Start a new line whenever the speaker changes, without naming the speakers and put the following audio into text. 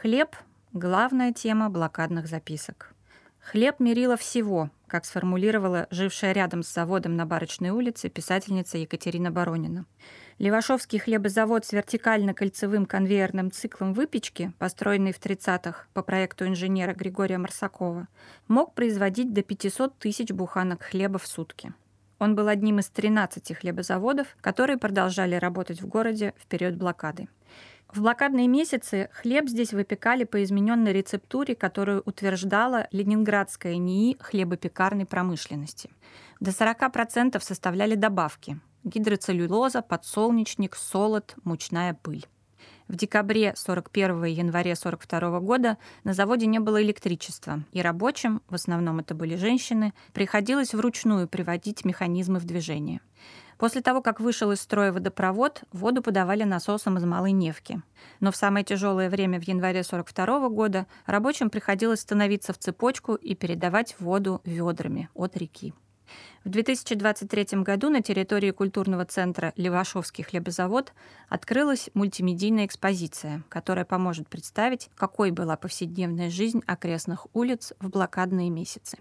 Хлеб – главная тема блокадных записок. Хлеб мерила всего, как сформулировала жившая рядом с заводом на Барочной улице писательница Екатерина Баронина. Левашовский хлебозавод с вертикально-кольцевым конвейерным циклом выпечки, построенный в 30-х по проекту инженера Григория Марсакова, мог производить до 500 тысяч буханок хлеба в сутки. Он был одним из 13 хлебозаводов, которые продолжали работать в городе в период блокады. В блокадные месяцы хлеб здесь выпекали по измененной рецептуре, которую утверждала Ленинградская НИИ хлебопекарной промышленности. До 40% составляли добавки – гидроцеллюлоза, подсолнечник, солод, мучная пыль. В декабре 41 и январе 42 года на заводе не было электричества, и рабочим, в основном это были женщины, приходилось вручную приводить механизмы в движение. После того, как вышел из строя водопровод, воду подавали насосом из Малой Невки. Но в самое тяжелое время в январе 42 года рабочим приходилось становиться в цепочку и передавать воду ведрами от реки. В 2023 году на территории культурного центра «Левашовский хлебозавод» открылась мультимедийная экспозиция, которая поможет представить, какой была повседневная жизнь окрестных улиц в блокадные месяцы.